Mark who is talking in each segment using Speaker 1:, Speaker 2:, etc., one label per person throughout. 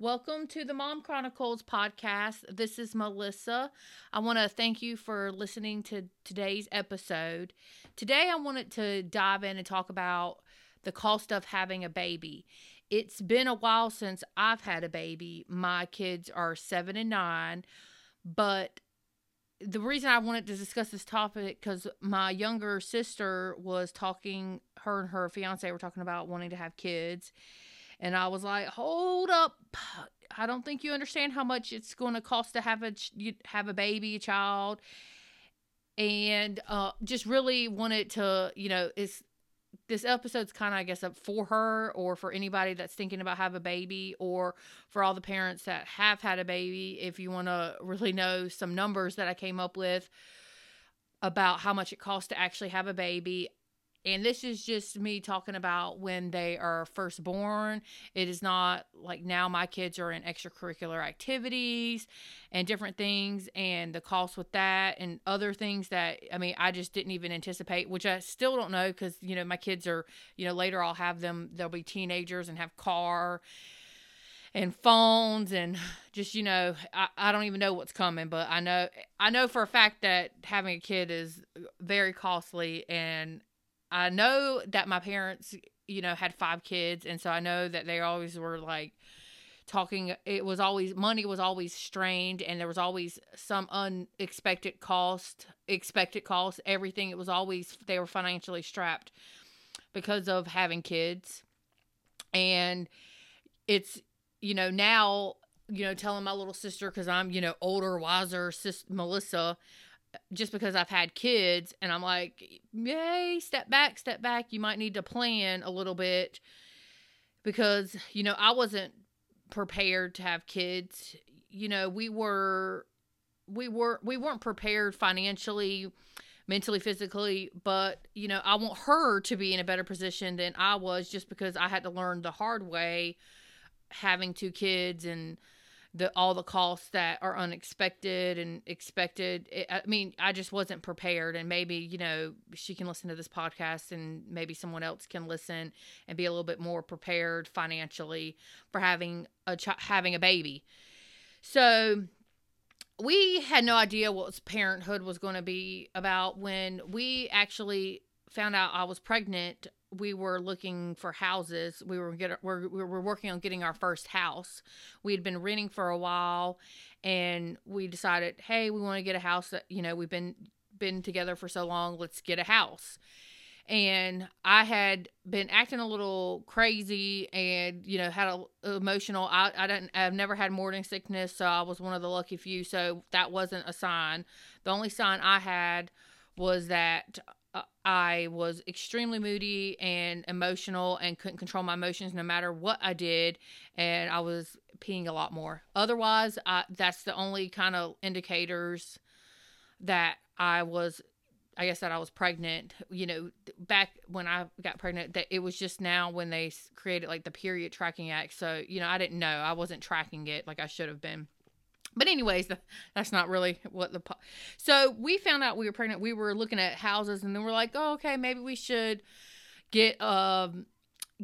Speaker 1: Welcome to the Mom Chronicles podcast. This is Melissa. I want to thank you for listening to today's episode. Today, I wanted to dive in and talk about the cost of having a baby. It's been a while since I've had a baby. My kids are seven and nine, but the reason I wanted to discuss this topic because my younger sister was talking, her and her fiance were talking about wanting to have kids and I was like, "Hold up. I don't think you understand how much it's going to cost to have a have a baby, a child." And uh, just really wanted to, you know, is this episode's kind of, I guess, up for her or for anybody that's thinking about have a baby or for all the parents that have had a baby. If you want to really know some numbers that I came up with about how much it costs to actually have a baby, and this is just me talking about when they are first born. It is not like now my kids are in extracurricular activities and different things, and the cost with that and other things that I mean, I just didn't even anticipate, which I still don't know because, you know, my kids are, you know, later I'll have them, they'll be teenagers and have car and phones and just you know I, I don't even know what's coming but i know i know for a fact that having a kid is very costly and I know that my parents, you know, had five kids, and so I know that they always were like talking. It was always money was always strained, and there was always some unexpected cost, expected cost. Everything it was always they were financially strapped because of having kids, and it's you know now you know telling my little sister because I'm you know older, wiser, sis Melissa just because I've had kids and I'm like, yay, step back, step back. You might need to plan a little bit because, you know, I wasn't prepared to have kids. You know, we were we were we weren't prepared financially, mentally, physically, but you know, I want her to be in a better position than I was just because I had to learn the hard way having two kids and the all the costs that are unexpected and expected. It, I mean, I just wasn't prepared, and maybe you know she can listen to this podcast, and maybe someone else can listen and be a little bit more prepared financially for having a ch- having a baby. So we had no idea what parenthood was going to be about when we actually found out I was pregnant we were looking for houses. We were get we're, we were working on getting our first house. We had been renting for a while, and we decided, hey, we want to get a house that you know we've been been together for so long. Let's get a house. And I had been acting a little crazy, and you know had a emotional. I I didn't. I've never had morning sickness, so I was one of the lucky few. So that wasn't a sign. The only sign I had was that I was extremely moody and emotional and couldn't control my emotions no matter what I did. And I was peeing a lot more. Otherwise, I, that's the only kind of indicators that I was, I guess, that I was pregnant. You know, back when I got pregnant, that it was just now when they created like the period tracking act. So, you know, I didn't know. I wasn't tracking it like I should have been. But anyways, that's not really what the. Po- so we found out we were pregnant. We were looking at houses, and then we're like, oh, okay, maybe we should get um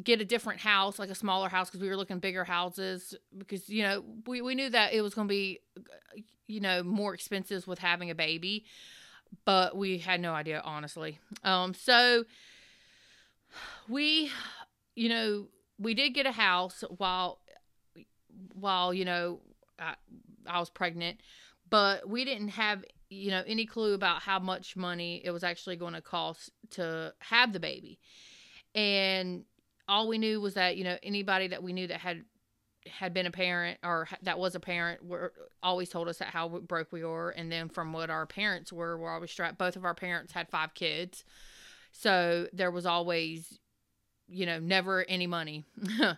Speaker 1: get a different house, like a smaller house, because we were looking bigger houses. Because you know we we knew that it was going to be, you know, more expensive with having a baby, but we had no idea honestly. Um, so we, you know, we did get a house while while you know. Uh, I was pregnant, but we didn't have you know any clue about how much money it was actually going to cost to have the baby. And all we knew was that you know anybody that we knew that had had been a parent or that was a parent were always told us that how broke we were. And then from what our parents were we're always strapped both of our parents had five kids. So there was always you know never any money.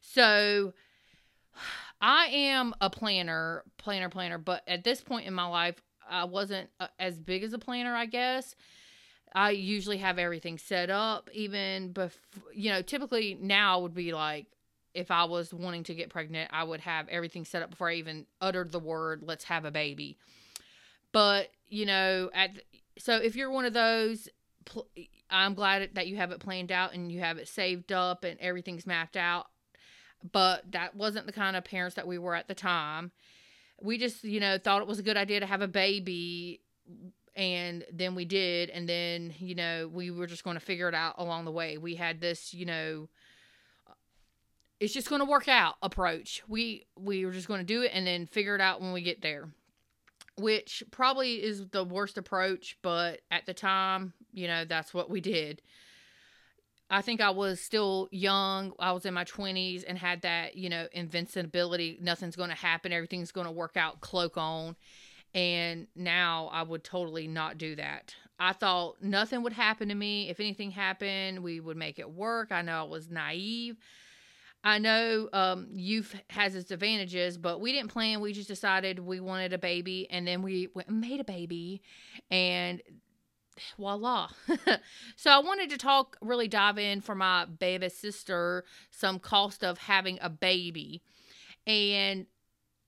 Speaker 1: So I am a planner, planner, planner, but at this point in my life, I wasn't uh, as big as a planner, I guess. I usually have everything set up, even before, you know, typically now would be like, if I was wanting to get pregnant, I would have everything set up before I even uttered the word, let's have a baby. But, you know, at, so if you're one of those, I'm glad that you have it planned out and you have it saved up and everything's mapped out. But that wasn't the kind of parents that we were at the time. We just, you know, thought it was a good idea to have a baby and then we did and then, you know, we were just going to figure it out along the way. We had this, you know, it's just going to work out approach. We we were just going to do it and then figure it out when we get there. Which probably is the worst approach, but at the time, you know, that's what we did. I think I was still young. I was in my 20s and had that, you know, invincibility. Nothing's going to happen. Everything's going to work out cloak on. And now I would totally not do that. I thought nothing would happen to me. If anything happened, we would make it work. I know I was naive. I know um, youth has its advantages, but we didn't plan. We just decided we wanted a baby, and then we went and made a baby, and voila. so I wanted to talk, really dive in for my baby sister, some cost of having a baby, and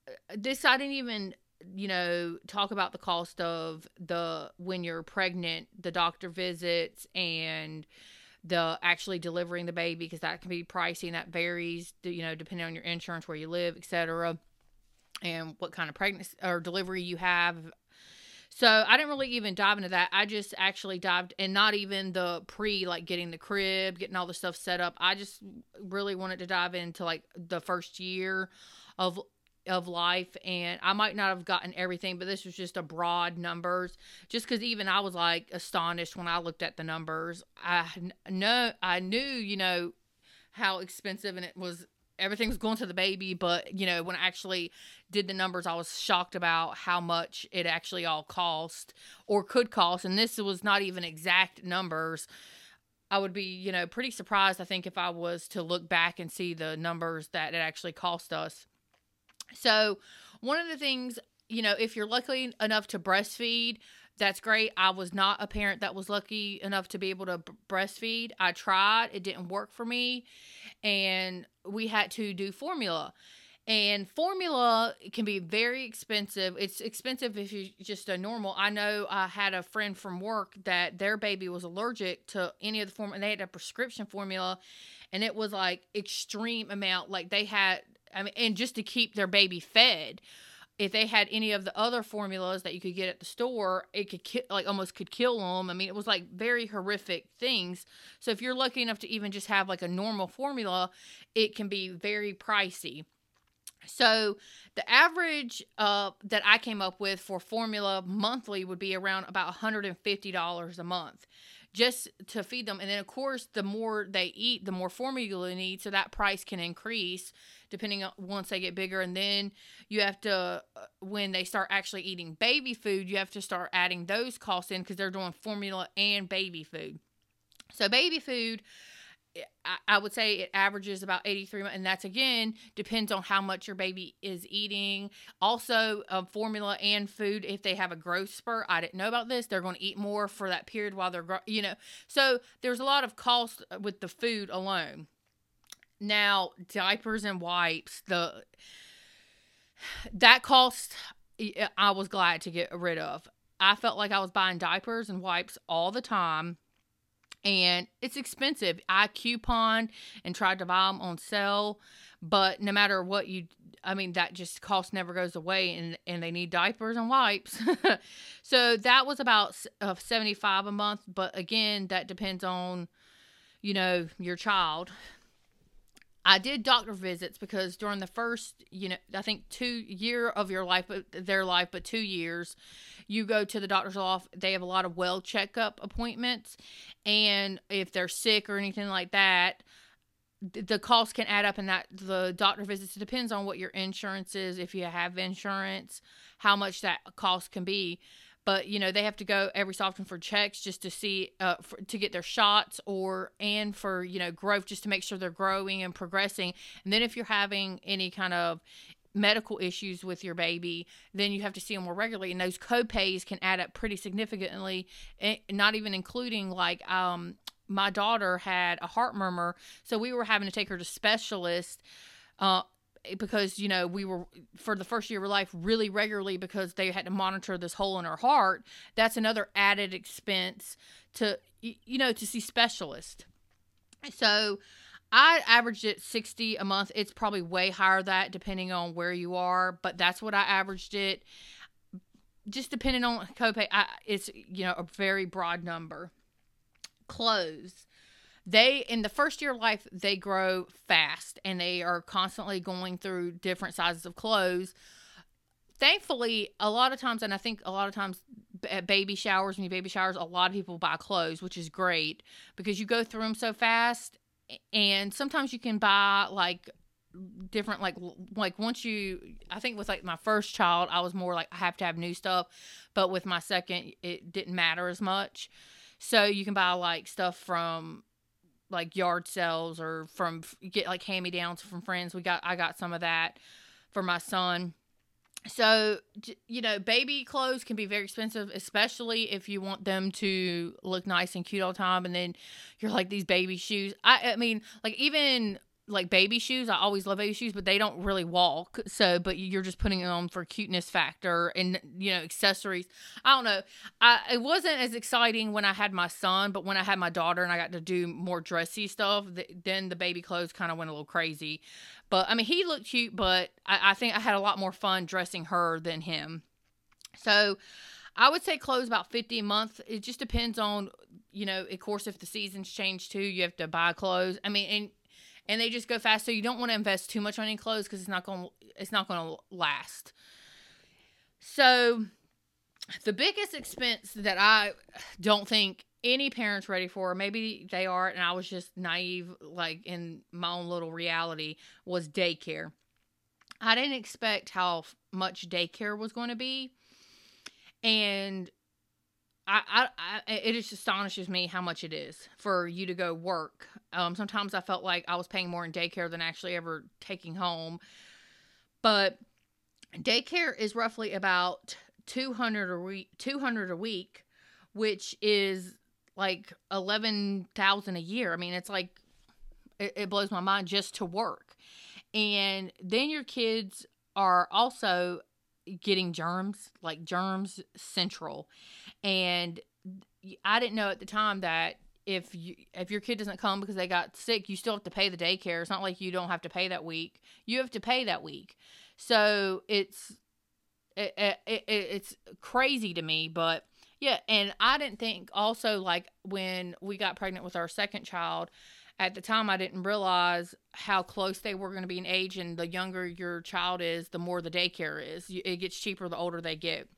Speaker 1: uh, this I didn't even you know talk about the cost of the when you're pregnant the doctor visits and the actually delivering the baby because that can be pricey and that varies you know depending on your insurance where you live etc and what kind of pregnancy or delivery you have so i didn't really even dive into that. I just actually dived and not even the pre like getting the crib getting all the stuff set up. I just really wanted to dive into like the first year of of life and I might not have gotten everything but this was just a broad numbers just cuz even I was like astonished when I looked at the numbers. I know I knew you know how expensive and it was everything was going to the baby but you know when I actually did the numbers I was shocked about how much it actually all cost or could cost and this was not even exact numbers I would be, you know, pretty surprised I think if I was to look back and see the numbers that it actually cost us. So, one of the things, you know, if you're lucky enough to breastfeed, that's great. I was not a parent that was lucky enough to be able to b- breastfeed. I tried, it didn't work for me, and we had to do formula. And formula can be very expensive. It's expensive if you're just a normal. I know I had a friend from work that their baby was allergic to any of the formula, and they had a prescription formula, and it was like extreme amount. Like they had I mean, and just to keep their baby fed. If they had any of the other formulas that you could get at the store, it could ki- like almost could kill them. I mean, it was like very horrific things. So if you're lucky enough to even just have like a normal formula, it can be very pricey. So the average uh, that I came up with for formula monthly would be around about $150 a month just to feed them. And then, of course, the more they eat, the more formula they need. So that price can increase depending on once they get bigger. And then you have to, uh, when they start actually eating baby food, you have to start adding those costs in because they're doing formula and baby food. So, baby food I would say it averages about 83 and that's again depends on how much your baby is eating also um, formula and food if they have a growth spurt i didn't know about this they're going to eat more for that period while they're you know so there's a lot of cost with the food alone now diapers and wipes the that cost i was glad to get rid of i felt like i was buying diapers and wipes all the time and it's expensive. I couponed and tried to buy them on sale, but no matter what you, I mean, that just cost never goes away, and and they need diapers and wipes. so that was about uh, seventy five a month, but again, that depends on, you know, your child. I did doctor visits because during the first, you know, I think two year of your life, but their life, but two years, you go to the doctor's office. They have a lot of well checkup appointments, and if they're sick or anything like that, the cost can add up. And that the doctor visits depends on what your insurance is. If you have insurance, how much that cost can be but you know they have to go every so often for checks just to see uh, for, to get their shots or and for you know growth just to make sure they're growing and progressing and then if you're having any kind of medical issues with your baby, then you have to see them more regularly. And those copays can add up pretty significantly, eh, not even including like um, my daughter had a heart murmur, so we were having to take her to specialists. Uh, Eh, because you know we were for the first year of life really regularly because they had to monitor this hole in her heart that's another added expense to you know to see specialist so I averaged it 60 a month. It's probably way higher that depending on where you are, but that's what I averaged it. Just depending on copay, I, it's you know a very broad number. Clothes. They in the first year of life they grow fast and they are constantly going through different sizes of clothes. Thankfully, a lot of times, and I think a lot of times at baby showers, when you baby showers, a lot of people buy clothes, which is great because you go through them so fast and sometimes you can buy like different like like once you i think with like my first child i was more like i have to have new stuff but with my second it didn't matter as much so you can buy like stuff from like yard sales or from get like hand me downs from friends. We got i got some of that for my son. So you know baby clothes can be very expensive especially if you want them to look nice and cute all the time and then you're like these baby shoes. I i mean like even like baby shoes. I always love baby shoes, but they don't really walk. So, but you're just putting them on for cuteness factor and you know accessories. I don't know. I it wasn't as exciting when I had my son, but when I had my daughter and I got to do more dressy stuff, the, then the baby clothes kind of went a little crazy. But I mean, he looked cute, but I, I think I had a lot more fun dressing her than him. So. I would say clothes about 50 a month. It just depends on, you know, of course, if the seasons change too, you have to buy clothes. I mean, and and they just go fast. So you don't want to invest too much on any clothes because it's not going it's not going to last. So the biggest expense that I don't think any parents ready for, maybe they are, and I was just naive, like in my own little reality, was daycare. I didn't expect how much daycare was going to be, and I, I, it just astonishes me how much it is for you to go work. Um, sometimes I felt like I was paying more in daycare than actually ever taking home. But daycare is roughly about 200 a week, 200 a week, which is like 11,000 a year. I mean, it's like it, it blows my mind just to work. And then your kids are also getting germs, like germs central. And I didn't know at the time that if you if your kid doesn't come because they got sick, you still have to pay the daycare. It's not like you don't have to pay that week. You have to pay that week. So it's it, it, it it's crazy to me, but yeah, and I didn't think also like when we got pregnant with our second child, at the time I didn't realize how close they were going to be in age and the younger your child is, the more the daycare is. It gets cheaper the older they get.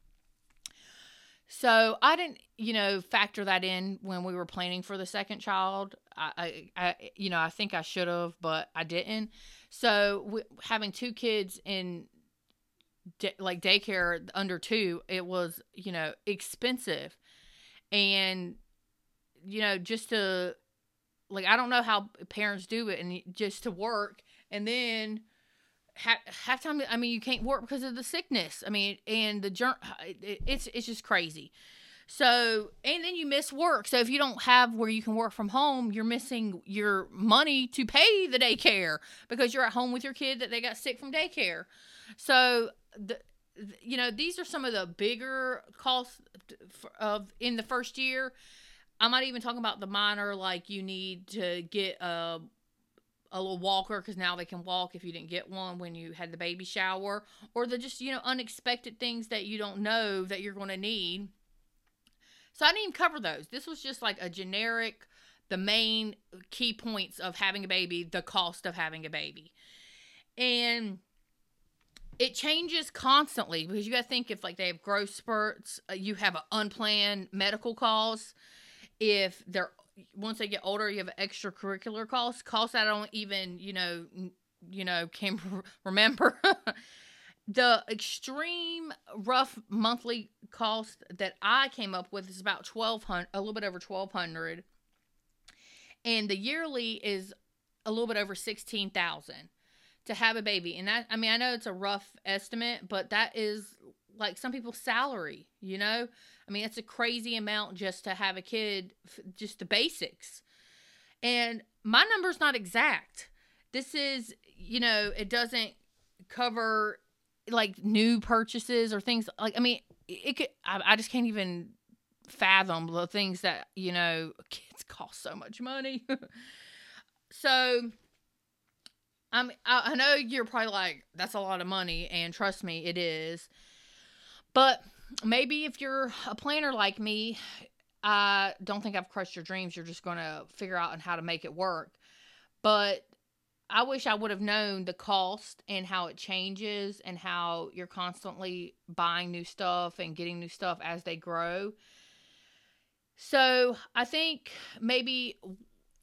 Speaker 1: So I didn't, you know, factor that in when we were planning for the second child. I, I, I you know, I think I should have, but I didn't. So we, having two kids in like daycare under two, it was, you know, expensive, and you know, just to like I don't know how parents do it, and just to work, and then half, time i mean you can't work because of the sickness. I mean and the it's it's just crazy. So and then you miss work. So if you don't have where you can work from home you're missing your money to pay the daycare because you're at home with your kid that they got sick from daycare. So the you know these are some of the bigger costs of in the first year. I'm not even talking about the minor like you need to get a a little walker because now they can walk if you didn't get one when you had the baby shower, or the just, you know, unexpected things that you don't know that you're going to need. So I didn't even cover those. This was just like a generic, the main key points of having a baby, the cost of having a baby. And it changes constantly because you got to think if like they have growth spurts, uh, you have an unplanned medical cause. If they're once they get older, you have extracurricular costs, costs I don't even, you know, you know, can remember. the extreme rough monthly cost that I came up with is about 1200 a little bit over 1200 and the yearly is a little bit over 16,000 to have a baby and that I mean I know it's a rough estimate but that is like some people's salary, you know? I mean, it's a crazy amount just to have a kid, just the basics. And my number's not exact. This is, you know, it doesn't cover like new purchases or things like, I mean, it could, I, I just can't even fathom the things that, you know, kids cost so much money. so I mean, I, I know you're probably like, that's a lot of money, and trust me, it is. But maybe if you're a planner like me, I don't think I've crushed your dreams. You're just going to figure out how to make it work. But I wish I would have known the cost and how it changes and how you're constantly buying new stuff and getting new stuff as they grow. So I think maybe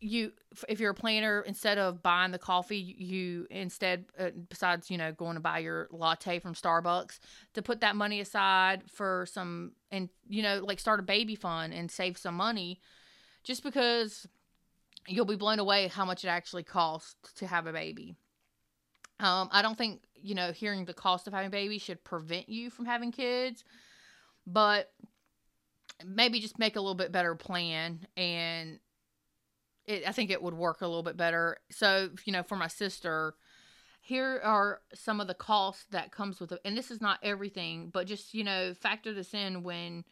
Speaker 1: you if you're a planner instead of buying the coffee you instead uh, besides you know going to buy your latte from starbucks to put that money aside for some and you know like start a baby fund and save some money just because you'll be blown away how much it actually costs to have a baby. Um, i don't think you know hearing the cost of having a baby should prevent you from having kids but maybe just make a little bit better plan and it, I think it would work a little bit better. So, you know, for my sister, here are some of the costs that comes with it. And this is not everything, but just, you know, factor this in when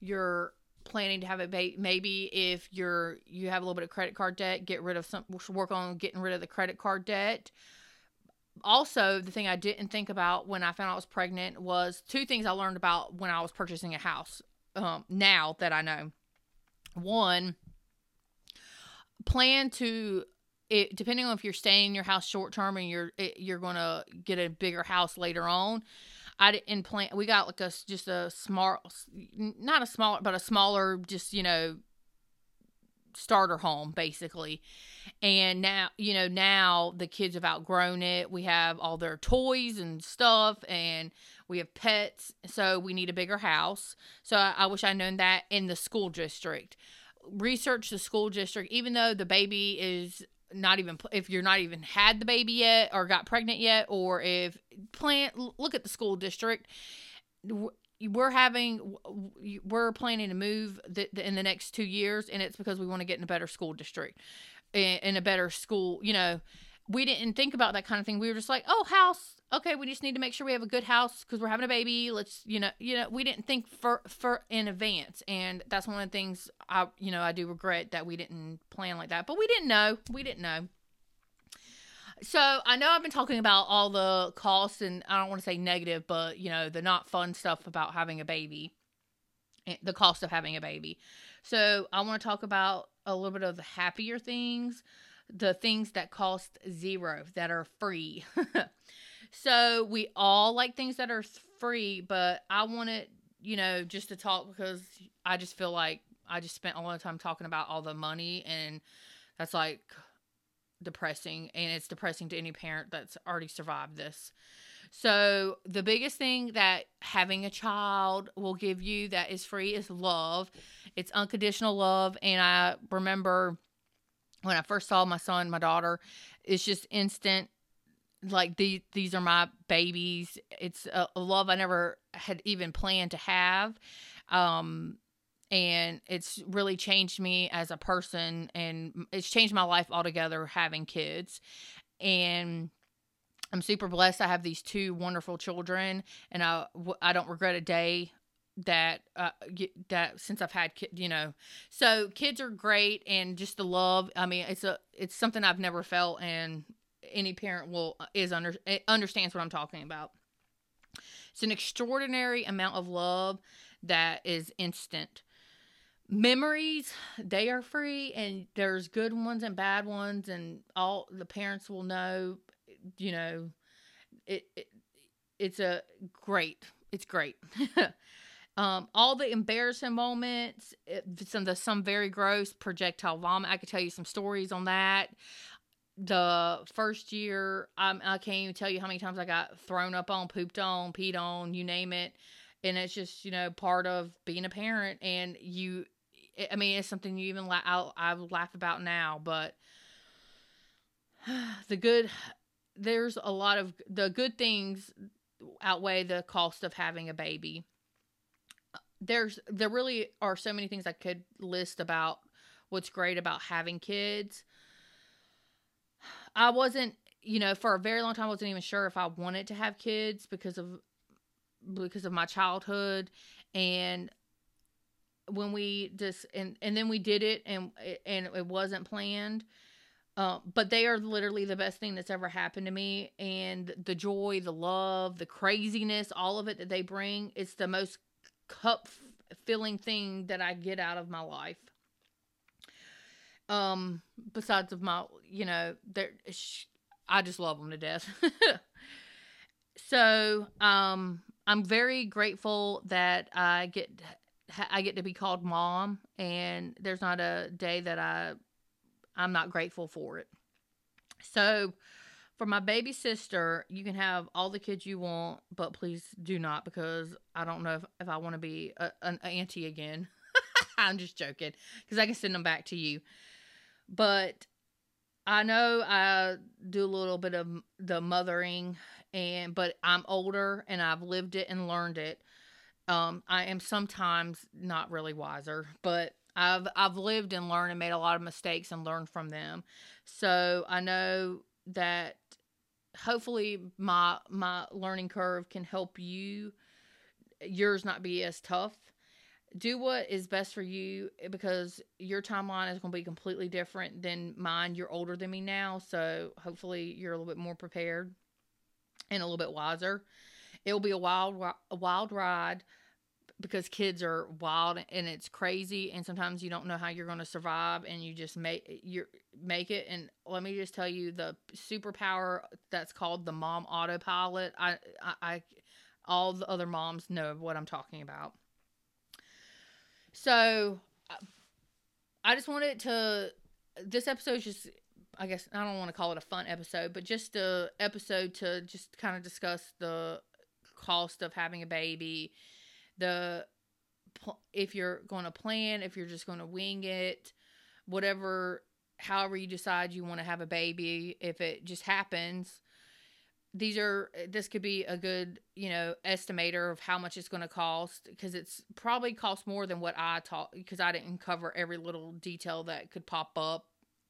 Speaker 1: you're planning to have a baby. Maybe if you're, you have a little bit of credit card debt, get rid of some, work on getting rid of the credit card debt. Also, the thing I didn't think about when I found out I was pregnant was two things I learned about when I was purchasing a house. Um, now that I know, one, plan to it depending on if you're staying in your house short term and you're it, you're going to get a bigger house later on i didn't plan we got like a just a small not a smaller but a smaller just you know starter home basically. And now you know now the kids have outgrown it. We have all their toys and stuff and we have pets so we need a bigger house. So i, I wish i'd known that in the school district research the school district, even though the baby is not even if you're not even had the baby yet or got pregnant yet, or if plan look at the school district. We're having we're planning to move the, the, in the next two years, and it's because we want to get in a better school district, in, in a better school. You know, we didn't think about that kind of thing. We were just like, oh, house. Okay, we just need to make sure we have a good house because we're having a baby. Let's, you know, you know, we didn't think for for in advance, and that's one of the things I, you know, I do regret that we didn't plan like that. But we didn't know. We didn't know. So I know I've been talking about all the costs, and I don't want to say negative, but you know, the not fun stuff about having a baby, eh, the cost of having a baby. So I want to talk about a little bit of the happier things the things that cost zero that are free. so we all like things that are free, but I wanted, you know, just to talk because I just feel like I just spent a lot of time talking about all the money and that's like depressing and it's depressing to any parent that's already survived this. So, the biggest thing that having a child will give you that is free is love. It's unconditional love. And I remember when I first saw my son, my daughter, it's just instant. Like these, these are my babies. It's a, love I never had even planned to have, um, and it's really changed me as a person, and it's changed my life altogether having kids, and I'm super blessed. I have these two wonderful children, and I I don't regret a day that uh that since I've had you know. So kids are great and just the love I mean it's a it's something I've never felt and any parent will uh, is under eh, understands what I'm talking about. It's an extraordinary amount of love that is instant memories they are free and there's good ones and bad ones and all the parents will know you know it, it it's a great it's great Um, all the embarrassing moments, it, some the some very gross projectile vomit. I could tell you some stories on that. The first year, I can't even tell you how many times I got thrown up on, pooped on, peed on, you name it. And it's just you know part of being a parent, and you. I mean, it's something you even la- I I laugh about now, but the good there's a lot of the good things outweigh the cost of having a baby there's there really are so many things I could list about what's great about having kids. I wasn't, you know, for a very long time I wasn't even sure if I wanted to have kids because of because of my childhood and when we just and and then we did it and and it wasn't planned Uh, but they are literally the best thing that's ever happened to me. And the joy, the love, the craziness, all of it that they bring, it's the most cup filling thing that I get out of my life. Um, besides of my, you know, they're, I just love them to death. so, um, I'm very grateful that I get I get to be called mom, and there's not a day that I I'm not grateful for it. So, for my baby sister, you can have all the kids you want, but please do not because I don't know if, if I want to be a, an auntie again. I'm just joking because I can send them back to you. But I know I do a little bit of the mothering and but I'm older and I've lived it and learned it. Um, I am sometimes not really wiser, but I've I've lived and learned and made a lot of mistakes and learned from them. So I know that hopefully my my learning curve can help you yours not be as tough do what is best for you eh, because your timeline is going to be completely different than mine. You're older than me now, so hopefully you're a little bit more prepared and a little bit wiser. It will be a wild, a wild ride because kids are wild and it's crazy, and sometimes you don't know how you're going to survive, and you just make you make it. And let me just tell you, the superpower that's called the mom autopilot. I, I, I all the other moms know what I'm talking about so I just wanted to. This episode is just, I guess, I don't want to call it a fun episode, but just a episode to just kind of discuss the cost of having a baby, the if you're going to plan, if you're just going to wing it, whatever, however you decide you want to have a baby, if it just happens, these are this could be a good you know estimator of how much it's going to cost because it's probably cost more than what i taught because i didn't cover every little detail that could pop up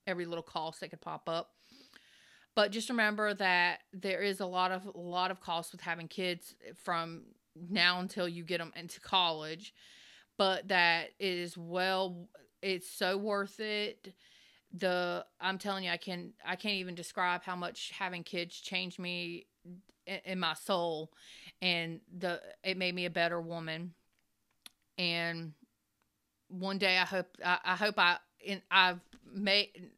Speaker 1: every little cost that could pop up but just remember that there is a lot of a lot of costs with having kids eh, from now until you get them into college but that is well it's so worth it the I'm telling you, I can I can't even describe how much having kids changed me in, my soul, and the it made me a better woman. And one day I hope I, I hope I in, I've made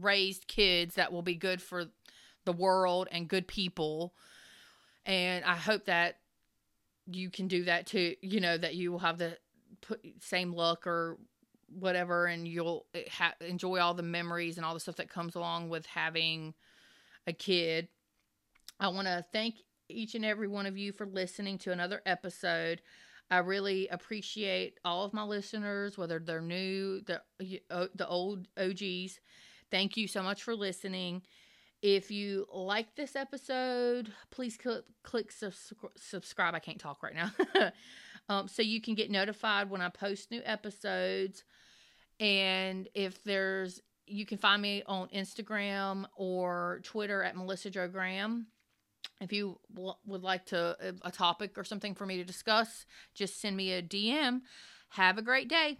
Speaker 1: raised kids that will be good for the world and good people, and I hope that you can do that too. You know that you will have the same luck or whatever and you'll ha- enjoy all the memories and all the stuff that comes along with having a kid. I want to thank each and every one of you for listening to another episode. I really appreciate all of my listeners, whether they're new, the the old OGs. Thank you so much for listening. If you like this episode, please click, click subscribe. I can't talk right now. um, so you can get notified when I post new episodes. And if there's, you can find me on Instagram or Twitter at Melissa Jo Graham. If you would like to a topic or something for me to discuss, just send me a DM. Have a great day.